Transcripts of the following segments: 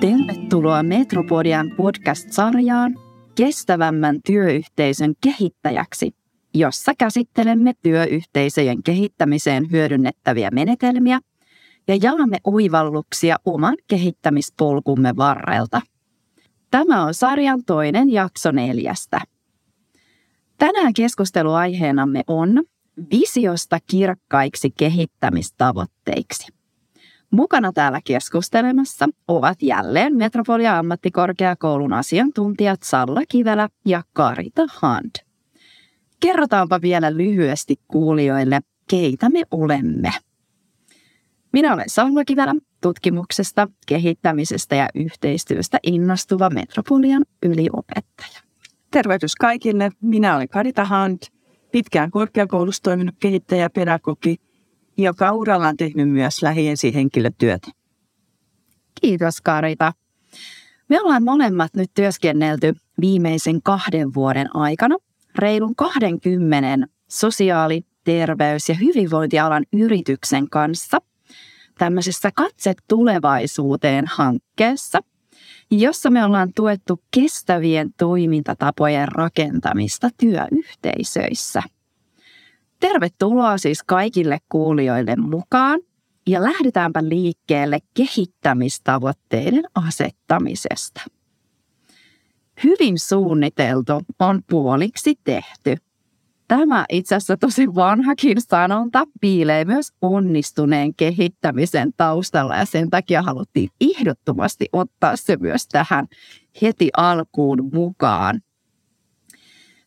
Tervetuloa Metropodian podcast-sarjaan kestävämmän työyhteisön kehittäjäksi, jossa käsittelemme työyhteisöjen kehittämiseen hyödynnettäviä menetelmiä ja jaamme oivalluksia oman kehittämispolkumme varrelta. Tämä on sarjan toinen jakso neljästä. Tänään keskusteluaiheenamme on visiosta kirkkaiksi kehittämistavoitteiksi. Mukana täällä keskustelemassa ovat jälleen Metropolia ammattikorkeakoulun asiantuntijat Salla Kivelä ja Karita Hand. Kerrotaanpa vielä lyhyesti kuulijoille, keitä me olemme. Minä olen Salla Kivelä, tutkimuksesta, kehittämisestä ja yhteistyöstä innostuva Metropolian yliopettaja. Tervehdys kaikille. Minä olen Karita Hand, pitkään korkeakoulussa toiminut kehittäjä pedagogi joka uralla on tehnyt myös lähiesihenkilötyötä. Kiitos Karita. Me ollaan molemmat nyt työskennelty viimeisen kahden vuoden aikana reilun 20 sosiaali-, terveys- ja hyvinvointialan yrityksen kanssa tämmöisessä Katse tulevaisuuteen hankkeessa, jossa me ollaan tuettu kestävien toimintatapojen rakentamista työyhteisöissä – Tervetuloa siis kaikille kuulijoille mukaan ja lähdetäänpä liikkeelle kehittämistavoitteiden asettamisesta. Hyvin suunniteltu on puoliksi tehty. Tämä itse asiassa tosi vanhakin sanonta piilee myös onnistuneen kehittämisen taustalla ja sen takia haluttiin ehdottomasti ottaa se myös tähän heti alkuun mukaan.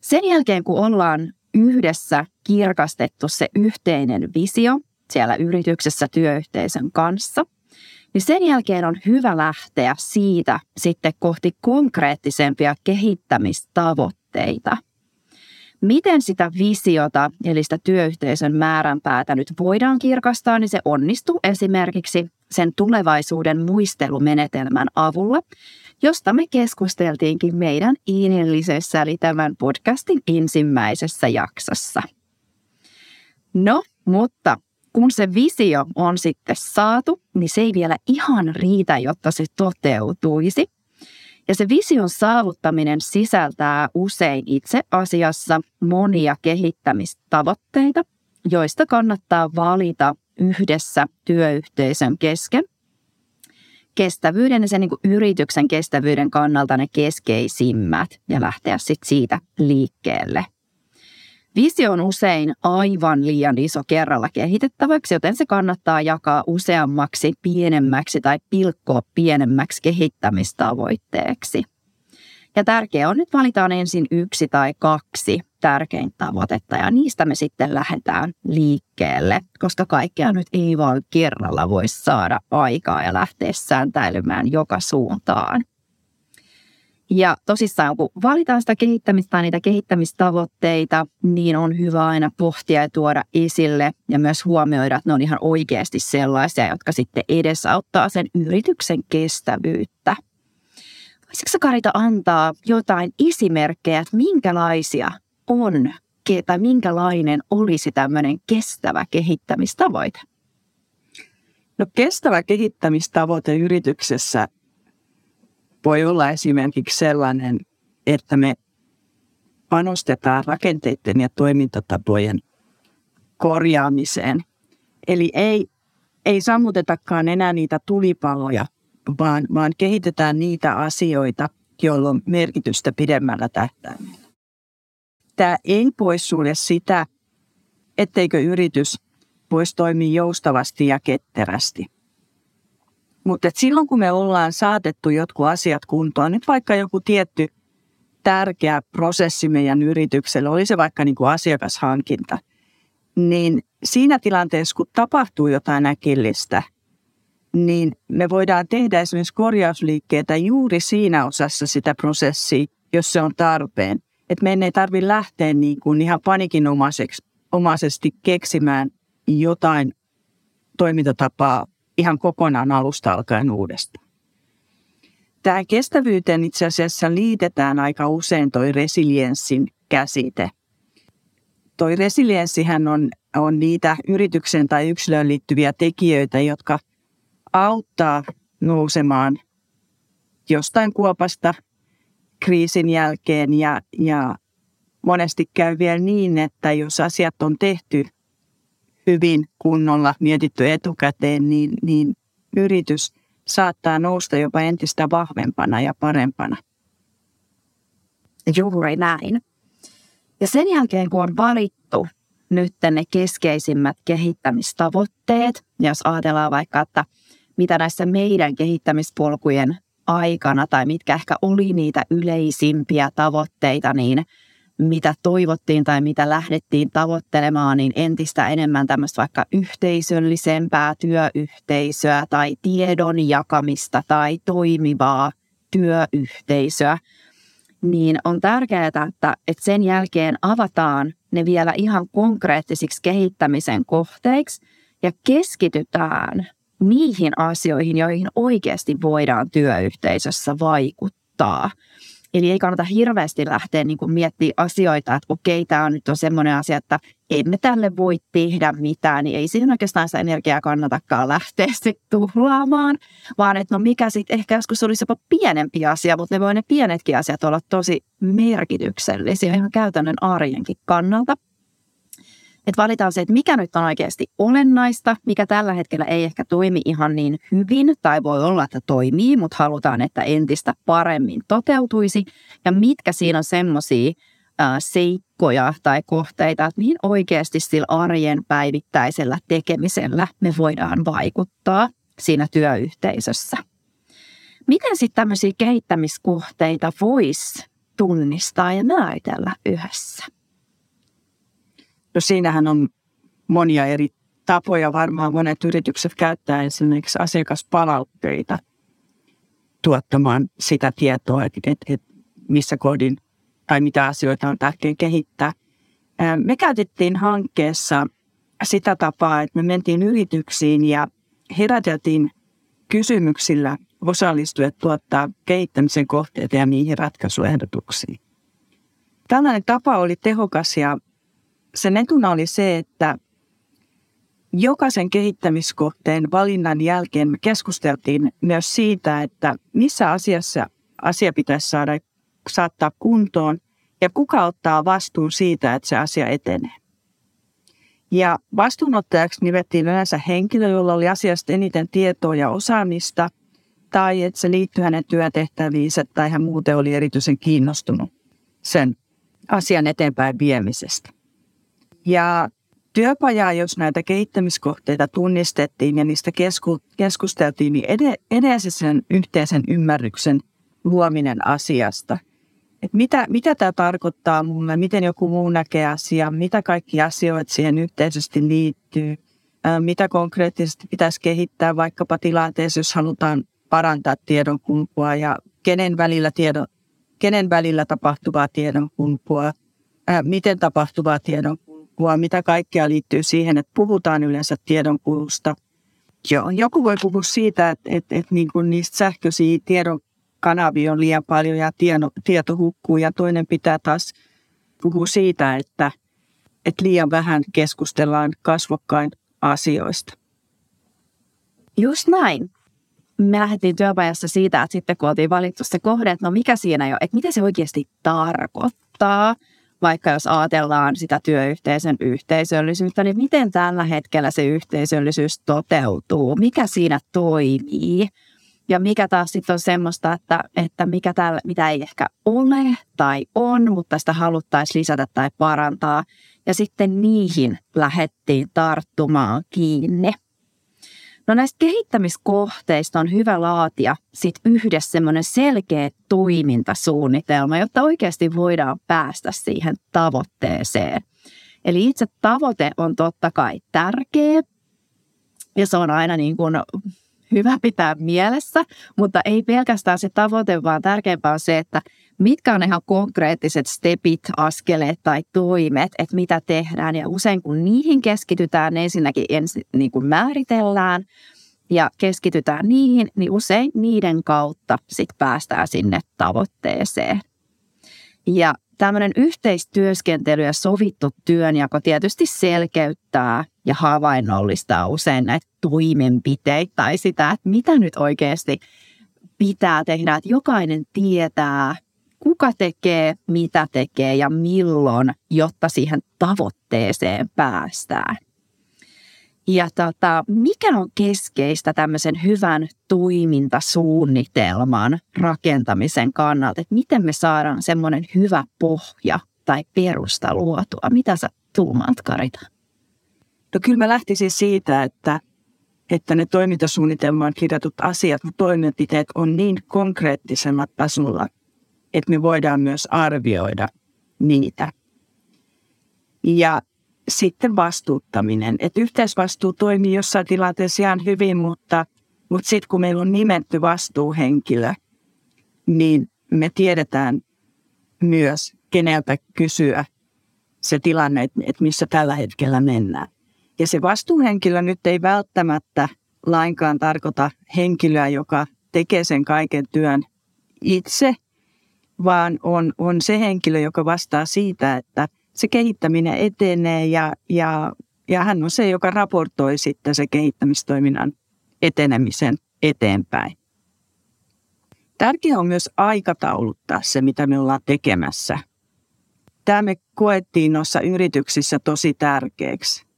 Sen jälkeen kun ollaan yhdessä kirkastettu se yhteinen visio siellä yrityksessä työyhteisön kanssa, niin sen jälkeen on hyvä lähteä siitä sitten kohti konkreettisempia kehittämistavoitteita. Miten sitä visiota, eli sitä työyhteisön määränpäätä nyt voidaan kirkastaa, niin se onnistuu esimerkiksi sen tulevaisuuden muistelumenetelmän avulla, josta me keskusteltiinkin meidän inellisessä eli tämän podcastin ensimmäisessä jaksossa. No, mutta kun se visio on sitten saatu, niin se ei vielä ihan riitä, jotta se toteutuisi. Ja se vision saavuttaminen sisältää usein itse asiassa monia kehittämistavoitteita, joista kannattaa valita yhdessä työyhteisön kesken kestävyyden ja sen niin yrityksen kestävyyden kannalta ne keskeisimmät ja lähteä sitten siitä liikkeelle. Visio on usein aivan liian iso kerralla kehitettäväksi, joten se kannattaa jakaa useammaksi pienemmäksi tai pilkkoa pienemmäksi kehittämistavoitteeksi. Ja tärkeää on, että valitaan ensin yksi tai kaksi tärkein tavoitetta ja niistä me sitten lähdetään liikkeelle, koska kaikkea nyt ei vaan kerralla voi saada aikaa ja lähteä sääntäilymään joka suuntaan. Ja tosissaan, kun valitaan sitä kehittämistä tai niitä kehittämistavoitteita, niin on hyvä aina pohtia ja tuoda esille ja myös huomioida, että ne on ihan oikeasti sellaisia, jotka sitten edesauttaa sen yrityksen kestävyyttä. Voisitko Karita antaa jotain esimerkkejä, että minkälaisia on tai minkälainen olisi tämmöinen kestävä kehittämistavoite? No kestävä kehittämistavoite yrityksessä voi olla esimerkiksi sellainen, että me panostetaan rakenteiden ja toimintatapojen korjaamiseen. Eli ei, ei sammutetakaan enää niitä tulipaloja, vaan, vaan kehitetään niitä asioita, joilla on merkitystä pidemmällä tähtäimellä. Tämä ei poissulje sitä, etteikö yritys voisi toimia joustavasti ja ketterästi. Mutta silloin kun me ollaan saatettu jotkut asiat kuntoon, nyt vaikka joku tietty tärkeä prosessi meidän yritykselle, oli se vaikka niin kuin asiakashankinta, niin siinä tilanteessa, kun tapahtuu jotain äkillistä, niin me voidaan tehdä esimerkiksi korjausliikkeitä juuri siinä osassa sitä prosessia, jos se on tarpeen. Että meidän ei tarvitse lähteä niin kuin ihan panikinomaisesti keksimään jotain toimintatapaa ihan kokonaan alusta alkaen uudestaan. Tähän kestävyyteen itse asiassa liitetään aika usein toi resilienssin käsite. Toi resilienssihän on, on niitä yrityksen tai yksilöön liittyviä tekijöitä, jotka auttaa nousemaan jostain kuopasta kriisin jälkeen ja, ja monesti käy vielä niin, että jos asiat on tehty hyvin kunnolla, mietitty etukäteen, niin, niin yritys saattaa nousta jopa entistä vahvempana ja parempana. Juuri näin. Ja sen jälkeen, kun on valittu nyt ne keskeisimmät kehittämistavoitteet, jos ajatellaan vaikka, että mitä näissä meidän kehittämispolkujen aikana tai mitkä ehkä oli niitä yleisimpiä tavoitteita, niin mitä toivottiin tai mitä lähdettiin tavoittelemaan, niin entistä enemmän tämmöistä vaikka yhteisöllisempää työyhteisöä tai tiedon jakamista tai toimivaa työyhteisöä, niin on tärkeää, että, että sen jälkeen avataan ne vielä ihan konkreettisiksi kehittämisen kohteiksi ja keskitytään niihin asioihin, joihin oikeasti voidaan työyhteisössä vaikuttaa. Eli ei kannata hirveästi lähteä niin kuin miettimään asioita, että okei, tämä on nyt on semmoinen asia, että emme tälle voi tehdä mitään, niin ei siihen oikeastaan sitä energiaa kannatakaan lähteä sitten tuhlaamaan, vaan että no mikä sitten ehkä joskus olisi jopa pienempi asia, mutta ne voi ne pienetkin asiat olla tosi merkityksellisiä ihan käytännön arjenkin kannalta. Että valitaan se, että mikä nyt on oikeasti olennaista, mikä tällä hetkellä ei ehkä toimi ihan niin hyvin, tai voi olla, että toimii, mutta halutaan, että entistä paremmin toteutuisi, ja mitkä siinä on semmoisia seikkoja tai kohteita, että mihin oikeasti sillä arjen päivittäisellä tekemisellä me voidaan vaikuttaa siinä työyhteisössä. Miten sitten tämmöisiä kehittämiskohteita voisi tunnistaa ja määritellä yhdessä? No siinähän on monia eri tapoja. Varmaan monet yritykset käyttää esimerkiksi asiakaspalautteita tuottamaan sitä tietoa, että, että, että missä kodin tai mitä asioita on tärkeää kehittää. Me käytettiin hankkeessa sitä tapaa, että me mentiin yrityksiin ja heräteltiin kysymyksillä osallistujat tuottaa kehittämisen kohteita ja niihin ratkaisuehdotuksiin. Tällainen tapa oli tehokas ja sen etuna oli se, että jokaisen kehittämiskohteen valinnan jälkeen me keskusteltiin myös siitä, että missä asiassa asia pitäisi saada saattaa kuntoon ja kuka ottaa vastuun siitä, että se asia etenee. Ja vastuunottajaksi nimettiin yleensä henkilö, jolla oli asiasta eniten tietoa ja osaamista, tai että se liittyy hänen työtehtäviinsä tai hän muuten oli erityisen kiinnostunut sen asian eteenpäin viemisestä. Ja työpajaa, jos näitä kehittämiskohteita tunnistettiin ja niistä keskusteltiin, niin edes sen yhteisen ymmärryksen luominen asiasta. Et mitä, mitä tämä tarkoittaa mulle, miten joku muu näkee asiaa, mitä kaikki asioita siihen yhteisesti liittyy, mitä konkreettisesti pitäisi kehittää vaikkapa tilanteessa, jos halutaan parantaa tiedonkulkua ja kenen välillä, tiedon, kenen välillä tapahtuvaa tiedonkulkua, miten tapahtuvaa tiedonkulkua tiedonkulkua, mitä kaikkea liittyy siihen, että puhutaan yleensä tiedonkulusta. Joo, joku voi puhua siitä, että, että, että niin kuin niistä sähköisiä tiedon kanavia on liian paljon ja tieto, tieto hukkuu ja toinen pitää taas puhua siitä, että, että liian vähän keskustellaan kasvokkain asioista. Just näin. Me lähdettiin työpajassa siitä, että sitten kun oltiin valittu se kohde, että no mikä siinä jo, että mitä se oikeasti tarkoittaa – vaikka jos ajatellaan sitä työyhteisön yhteisöllisyyttä, niin miten tällä hetkellä se yhteisöllisyys toteutuu? Mikä siinä toimii? Ja mikä taas sitten on semmoista, että, että mikä täällä, mitä ei ehkä ole tai on, mutta sitä haluttaisiin lisätä tai parantaa. Ja sitten niihin lähettiin tarttumaan kiinni. No näistä kehittämiskohteista on hyvä laatia sit yhdessä semmoinen selkeä toimintasuunnitelma, jotta oikeasti voidaan päästä siihen tavoitteeseen. Eli itse tavoite on totta kai tärkeä ja se on aina niin kuin hyvä pitää mielessä, mutta ei pelkästään se tavoite, vaan tärkeämpää on se, että mitkä on ihan konkreettiset stepit, askeleet tai toimet, että mitä tehdään. Ja usein kun niihin keskitytään, ne ensinnäkin ensin niin kuin määritellään ja keskitytään niihin, niin usein niiden kautta sit päästään sinne tavoitteeseen. Ja tämmöinen yhteistyöskentely ja sovittu työnjako tietysti selkeyttää ja havainnollistaa usein näitä toimenpiteitä tai sitä, että mitä nyt oikeasti pitää tehdä, että jokainen tietää, kuka tekee, mitä tekee ja milloin, jotta siihen tavoitteeseen päästään. Ja tota, mikä on keskeistä tämmöisen hyvän toimintasuunnitelman rakentamisen kannalta, että miten me saadaan semmoinen hyvä pohja tai perusta luotua? Mitä sä tuumaat, Karita? No kyllä mä lähtisin siitä, että, että ne toimintasuunnitelmaan kirjatut asiat toimenpiteet on niin konkreettisemmat tasolla, että me voidaan myös arvioida niitä. Ja sitten vastuuttaminen. Että yhteisvastuu toimii jossain tilanteessa ihan hyvin, mutta, mutta sitten kun meillä on nimetty vastuuhenkilö, niin me tiedetään myös, keneltä kysyä se tilanne, että missä tällä hetkellä mennään. Ja se vastuuhenkilö nyt ei välttämättä lainkaan tarkoita henkilöä, joka tekee sen kaiken työn itse, vaan on, on se henkilö, joka vastaa siitä, että se kehittäminen etenee ja, ja, ja hän on se, joka raportoi sitten se kehittämistoiminnan etenemisen eteenpäin. Tärkeää on myös aikatauluttaa se, mitä me ollaan tekemässä. Tämä me koettiin noissa yrityksissä tosi tärkeäksi.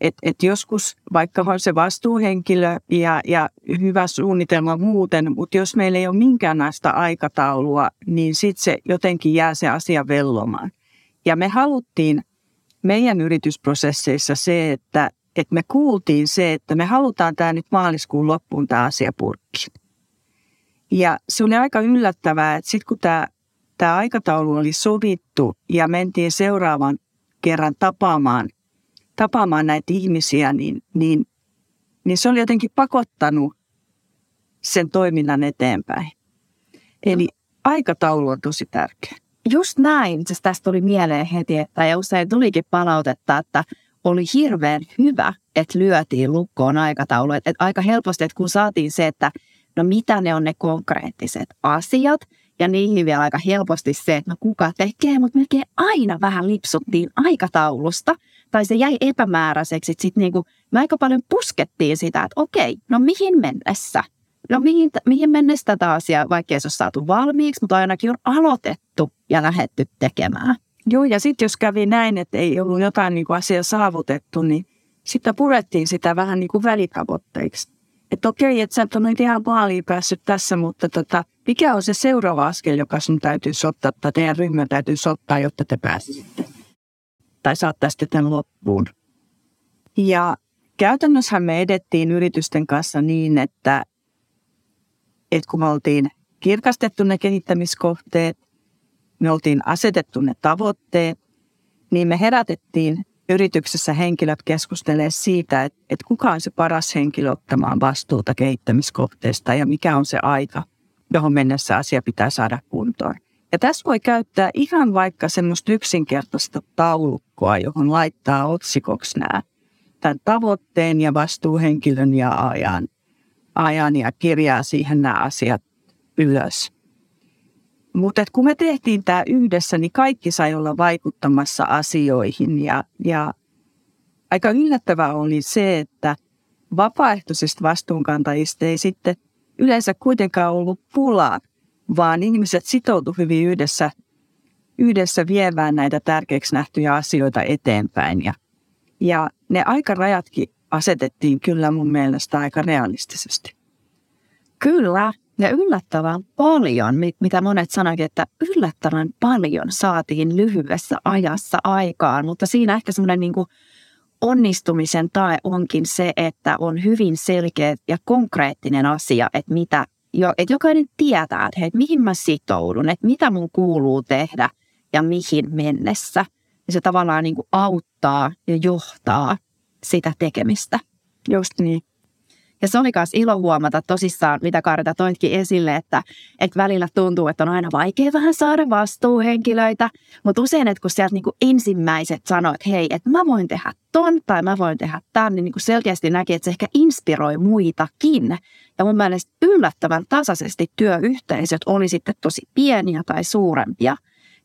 Et, et joskus, vaikka on se vastuuhenkilö ja, ja hyvä suunnitelma muuten, mutta jos meillä ei ole minkäänlaista aikataulua, niin sitten se jotenkin jää se asia vellomaan. Ja me haluttiin meidän yritysprosesseissa se, että, että me kuultiin se, että me halutaan tämä nyt maaliskuun loppuun tämä asia purkki. Ja se oli aika yllättävää, että sitten kun tämä, tämä aikataulu oli sovittu ja mentiin seuraavan kerran tapaamaan, tapaamaan näitä ihmisiä, niin, niin, niin se oli jotenkin pakottanut sen toiminnan eteenpäin. Eli aikataulu on tosi tärkeä. Just näin. Itse tästä tuli mieleen heti, että ja usein tulikin palautetta, että oli hirveän hyvä, että lyötiin lukkoon aikataulu. Että aika helposti, että kun saatiin se, että no mitä ne on ne konkreettiset asiat, ja niihin vielä aika helposti se, että no kuka tekee, mutta melkein aina vähän lipsuttiin aikataulusta, tai se jäi epämääräiseksi. Sitten niin kuin, me aika paljon puskettiin sitä, että okei, no mihin mennessä – no mihin, mihin mennessä tätä asiaa, vaikka se ole saatu valmiiksi, mutta ainakin on aloitettu ja lähetty tekemään. Joo, ja sitten jos kävi näin, että ei ollut jotain niin kuin asiaa saavutettu, niin sitten purettiin sitä vähän niin kuin välitavoitteiksi. Että okei, että sä et ole ihan maaliin päässyt tässä, mutta tota, mikä on se seuraava askel, joka sun täytyy ottaa, tai teidän ryhmä täytyy ottaa, jotta te pääsisitte. Tai saattaisitte tämän loppuun. Ja käytännössä me edettiin yritysten kanssa niin, että että kun me oltiin kirkastettu ne kehittämiskohteet, me oltiin asetettu ne tavoitteet, niin me herätettiin yrityksessä henkilöt keskustelemaan siitä, että, että kuka on se paras henkilö ottamaan vastuuta kehittämiskohteesta ja mikä on se aika, johon mennessä asia pitää saada kuntoon. Ja tässä voi käyttää ihan vaikka semmoista yksinkertaista taulukkoa, johon laittaa otsikoksi nämä tämän tavoitteen ja vastuuhenkilön ja ajan ajan ja kirjaa siihen nämä asiat ylös. Mutta kun me tehtiin tämä yhdessä, niin kaikki sai olla vaikuttamassa asioihin ja, ja aika yllättävää oli se, että vapaaehtoisista vastuunkantajista ei sitten yleensä kuitenkaan ollut pulaa, vaan ihmiset sitoutuivat hyvin yhdessä, yhdessä viemään näitä tärkeäksi nähtyjä asioita eteenpäin. Ja, ja ne aikarajatkin asetettiin kyllä mun mielestä aika realistisesti. Kyllä, ja yllättävän paljon, mitä monet sanoivat, että yllättävän paljon saatiin lyhyessä ajassa aikaan, mutta siinä ehkä semmoinen niin onnistumisen tae onkin se, että on hyvin selkeä ja konkreettinen asia, että mitä, jo, että jokainen tietää, että hei, mihin mä sitoudun, että mitä mun kuuluu tehdä ja mihin mennessä. Ja se tavallaan niin kuin auttaa ja johtaa sitä tekemistä. Just niin. Ja se oli myös ilo huomata tosissaan, mitä Karita toitkin esille, että, että välillä tuntuu, että on aina vaikea vähän saada vastuuhenkilöitä, mutta usein, että kun sieltä niin kuin ensimmäiset sanoo, että hei, että mä voin tehdä ton tai mä voin tehdä tämän, niin, niin kuin selkeästi näkee, että se ehkä inspiroi muitakin. Ja mun mielestä yllättävän tasaisesti työyhteisöt oli sitten tosi pieniä tai suurempia,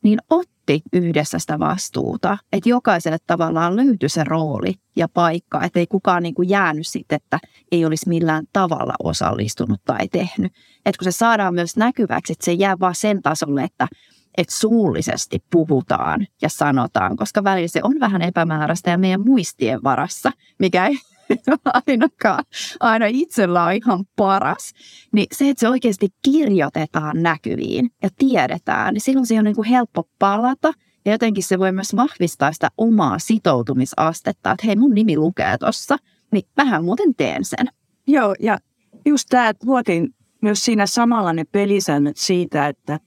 niin otti yhdessä sitä vastuuta. Että jokaiselle tavallaan löytyi se rooli ja paikka, että ei kukaan niin kuin jäänyt sitten, että ei olisi millään tavalla osallistunut tai tehnyt. Että kun se saadaan myös näkyväksi, että se jää vaan sen tasolle, että että suullisesti puhutaan ja sanotaan, koska välillä se on vähän epämääräistä ja meidän muistien varassa, mikä ei ainakaan aina itsellä on ihan paras. Niin se, että se oikeasti kirjoitetaan näkyviin ja tiedetään, niin silloin se on niin kuin helppo palata ja jotenkin se voi myös vahvistaa sitä omaa sitoutumisastetta, että hei mun nimi lukee tuossa, niin vähän muuten teen sen. Joo, ja just tämä, että luotiin myös siinä samalla ne pelisäännöt siitä, että,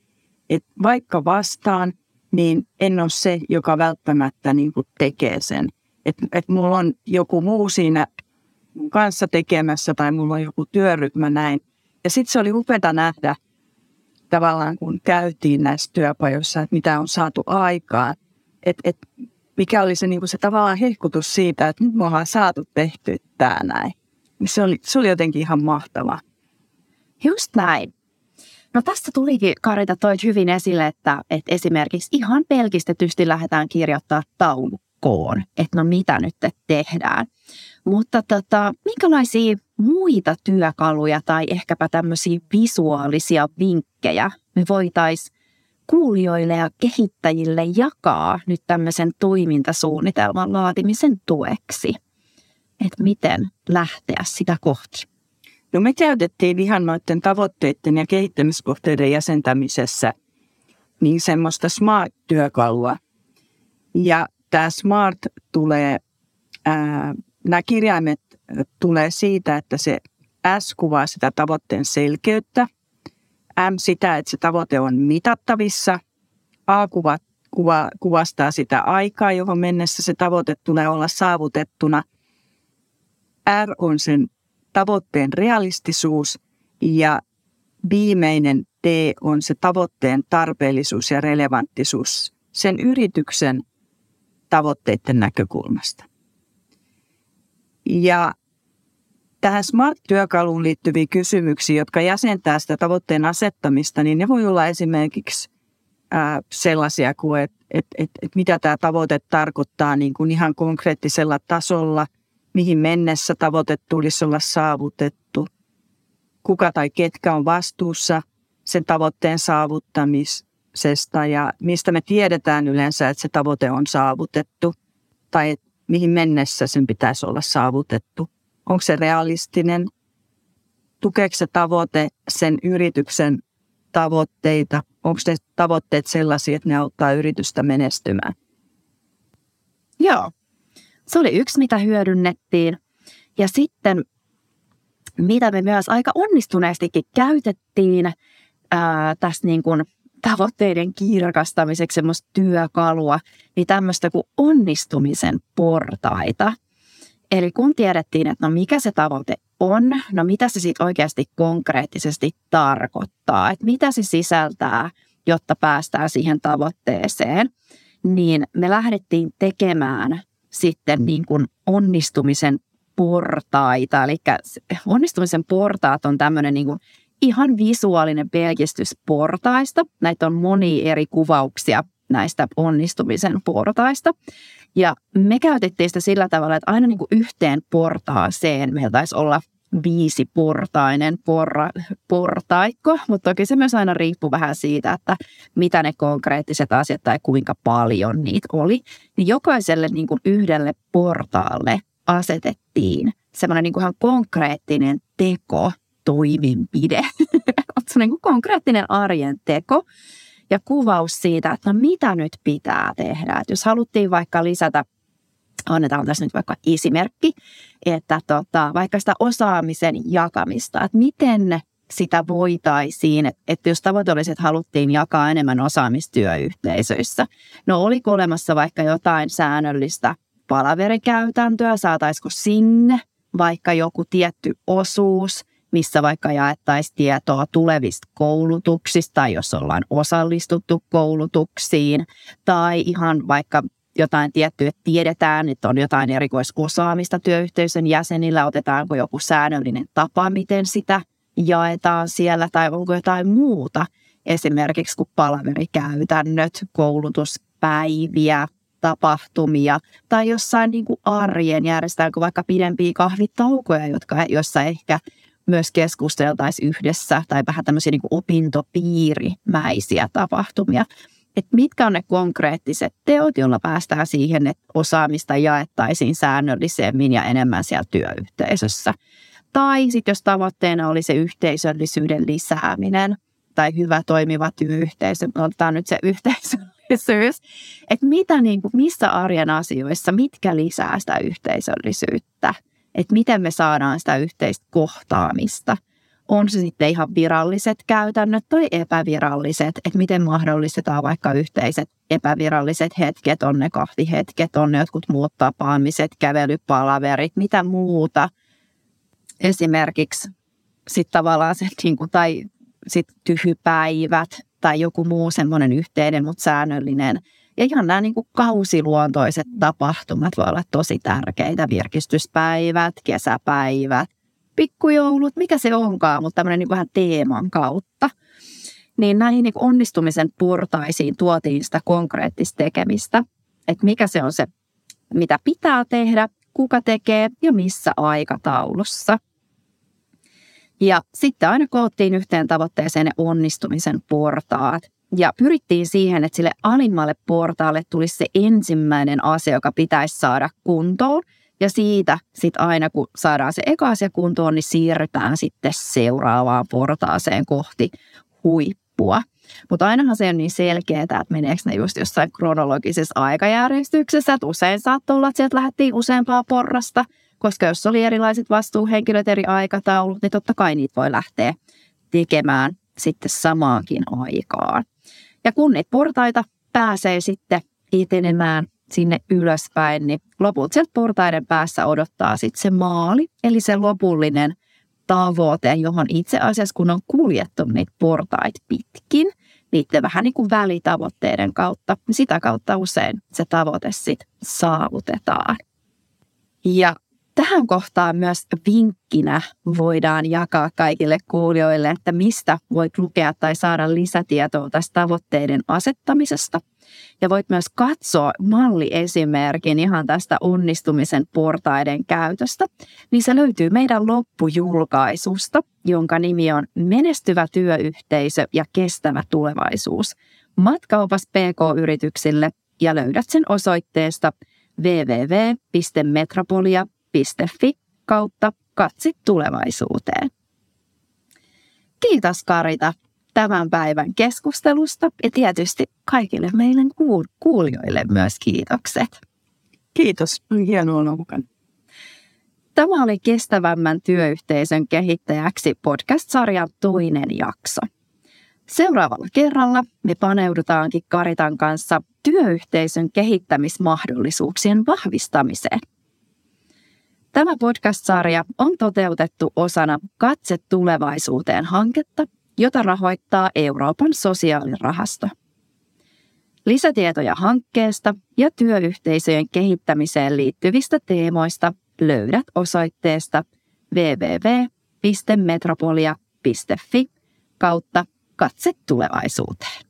että vaikka vastaan, niin en ole se, joka välttämättä niin kuin tekee sen että et mulla on joku muu siinä kanssa tekemässä tai mulla on joku työryhmä näin. Ja sitten se oli upeata nähdä tavallaan, kun käytiin näissä työpajoissa, että mitä on saatu aikaan. Että et, mikä oli se, niinku se tavallaan hehkutus siitä, että nyt me ollaan saatu tehty tämä näin. Niin se oli, se oli jotenkin ihan mahtavaa. Just näin. No tästä tulikin Karita toit hyvin esille, että, että esimerkiksi ihan pelkistetysti lähdetään kirjoittaa taulu koon, että no mitä nyt tehdään. Mutta tota, minkälaisia muita työkaluja tai ehkäpä tämmöisiä visuaalisia vinkkejä me voitaisiin kuulijoille ja kehittäjille jakaa nyt tämmöisen toimintasuunnitelman laatimisen tueksi? Että miten lähteä sitä kohti? No me käytettiin ihan noiden tavoitteiden ja kehittämiskohteiden jäsentämisessä niin semmoista smart-työkalua. Ja tämä smart tulee, ää, nämä kirjaimet tulee siitä, että se S kuvaa sitä tavoitteen selkeyttä, M sitä, että se tavoite on mitattavissa, A kuva, kuva, kuvastaa sitä aikaa, johon mennessä se tavoite tulee olla saavutettuna, R on sen tavoitteen realistisuus ja viimeinen T on se tavoitteen tarpeellisuus ja relevanttisuus sen yrityksen tavoitteiden näkökulmasta. Ja tähän SMART-työkaluun liittyviä kysymyksiä, jotka jäsentää sitä tavoitteen asettamista, niin ne voi olla esimerkiksi sellaisia kuin, että et, et, et mitä tämä tavoite tarkoittaa niin kuin ihan konkreettisella tasolla, mihin mennessä tavoite tulisi olla saavutettu, kuka tai ketkä on vastuussa sen tavoitteen saavuttamis, saavutuksesta ja mistä me tiedetään yleensä, että se tavoite on saavutettu tai mihin mennessä sen pitäisi olla saavutettu. Onko se realistinen? Tukeeko se tavoite sen yrityksen tavoitteita? Onko ne tavoitteet sellaisia, että ne auttaa yritystä menestymään? Joo, se oli yksi, mitä hyödynnettiin. Ja sitten, mitä me myös aika onnistuneestikin käytettiin ää, tässä niin kuin tavoitteiden kirkastamiseksi semmoista työkalua, niin tämmöistä kuin onnistumisen portaita. Eli kun tiedettiin, että no mikä se tavoite on, no mitä se sitten oikeasti konkreettisesti tarkoittaa, että mitä se sisältää, jotta päästään siihen tavoitteeseen, niin me lähdettiin tekemään sitten niin kuin onnistumisen portaita. Eli onnistumisen portaat on tämmöinen niin kuin ihan visuaalinen pelkistys portaista. Näitä on moni eri kuvauksia näistä onnistumisen portaista. Ja me käytettiin sitä sillä tavalla, että aina niin kuin yhteen portaaseen meillä taisi olla viisi portainen porra, portaikko, mutta toki se myös aina riippuu vähän siitä, että mitä ne konkreettiset asiat tai kuinka paljon niitä oli. Niin jokaiselle niin kuin yhdelle portaalle asetettiin semmoinen niin kuin ihan konkreettinen teko, toimenpide. se niin konkreettinen arjen teko ja kuvaus siitä, että no mitä nyt pitää tehdä. Että jos haluttiin vaikka lisätä annetaan tässä nyt vaikka esimerkki, että tota, vaikka sitä osaamisen jakamista, että miten sitä voitaisiin, että jos tavoite olisi, että haluttiin jakaa enemmän osaamistyöyhteisöissä, no oliko olemassa vaikka jotain säännöllistä palaverikäytäntöä, saataisiko sinne vaikka joku tietty osuus – missä vaikka jaettaisiin tietoa tulevista koulutuksista tai jos ollaan osallistuttu koulutuksiin tai ihan vaikka jotain tiettyä, että tiedetään, että on jotain erikoisosaamista työyhteisön jäsenillä, otetaanko joku säännöllinen tapa, miten sitä jaetaan siellä tai onko jotain muuta. esimerkiksi kuin palaverikäytännöt, koulutuspäiviä, tapahtumia tai jossain niin kuin arjen järjestetäänkö vaikka pidempiä kahvitaukoja, jotka, joissa ehkä myös keskusteltaisiin yhdessä tai vähän tämmöisiä niin kuin opintopiirimäisiä tapahtumia. Että mitkä on ne konkreettiset teot, joilla päästään siihen, että osaamista jaettaisiin säännöllisemmin ja enemmän siellä työyhteisössä. Tai sitten jos tavoitteena oli se yhteisöllisyyden lisääminen tai hyvä toimiva työyhteisö, otetaan nyt se yhteisöllisyys, että mitä niin kuin, missä arjen asioissa, mitkä lisää sitä yhteisöllisyyttä, että miten me saadaan sitä yhteistä kohtaamista. On se sitten ihan viralliset käytännöt tai epäviralliset, että miten mahdollistetaan vaikka yhteiset epäviralliset hetket, on ne kahvihetket, on ne jotkut muut tapaamiset, kävelypalaverit, mitä muuta – esimerkiksi sitten tavallaan se, niin tai sit tyhjypäivät tai joku muu semmoinen yhteinen, mutta säännöllinen. Ja ihan nämä niin kuin kausiluontoiset tapahtumat voi olla tosi tärkeitä. Virkistyspäivät, kesäpäivät, pikkujoulut, mikä se onkaan, mutta tämmöinen niin vähän teeman kautta. Niin näihin niin onnistumisen portaisiin tuotiin sitä konkreettista tekemistä, että mikä se on se, mitä pitää tehdä, kuka tekee ja missä aikataulussa. Ja sitten aina koottiin yhteen tavoitteeseen ne onnistumisen portaat. Ja pyrittiin siihen, että sille alimmalle portaalle tulisi se ensimmäinen asia, joka pitäisi saada kuntoon. Ja siitä sitten aina, kun saadaan se eka asia kuntoon, niin siirrytään sitten seuraavaan portaaseen kohti huippua. Mutta ainahan se on niin selkeää, että meneekö ne just jossain kronologisessa aikajärjestyksessä. Että usein saattoi olla, että sieltä lähdettiin useampaa porrasta – koska jos oli erilaiset vastuuhenkilöt eri aikataulut, niin totta kai niitä voi lähteä tekemään sitten samaankin aikaan. Ja kun niitä portaita pääsee sitten etenemään sinne ylöspäin, niin lopulta sieltä portaiden päässä odottaa sitten se maali, eli se lopullinen tavoite, johon itse asiassa kun on kuljettu niitä portaita pitkin, niiden vähän niin kuin välitavoitteiden kautta, niin sitä kautta usein se tavoite sitten saavutetaan. Ja Tähän kohtaan myös vinkkinä voidaan jakaa kaikille kuulijoille, että mistä voit lukea tai saada lisätietoa tästä tavoitteiden asettamisesta. Ja voit myös katsoa malliesimerkin ihan tästä onnistumisen portaiden käytöstä. Niin se löytyy meidän loppujulkaisusta, jonka nimi on Menestyvä työyhteisö ja kestävä tulevaisuus. Matkaopas PK-yrityksille ja löydät sen osoitteesta www.metropolia.com yle.fi kautta katsi tulevaisuuteen. Kiitos Karita tämän päivän keskustelusta ja tietysti kaikille meidän kuulijoille myös kiitokset. Kiitos, hienoa olla mukana. Tämä oli Kestävämmän työyhteisön kehittäjäksi podcast-sarjan toinen jakso. Seuraavalla kerralla me paneudutaankin Karitan kanssa työyhteisön kehittämismahdollisuuksien vahvistamiseen – Tämä podcast-sarja on toteutettu osana Katse tulevaisuuteen hanketta, jota rahoittaa Euroopan sosiaalirahasto. Lisätietoja hankkeesta ja työyhteisöjen kehittämiseen liittyvistä teemoista löydät osoitteesta www.metropolia.fi kautta katse tulevaisuuteen.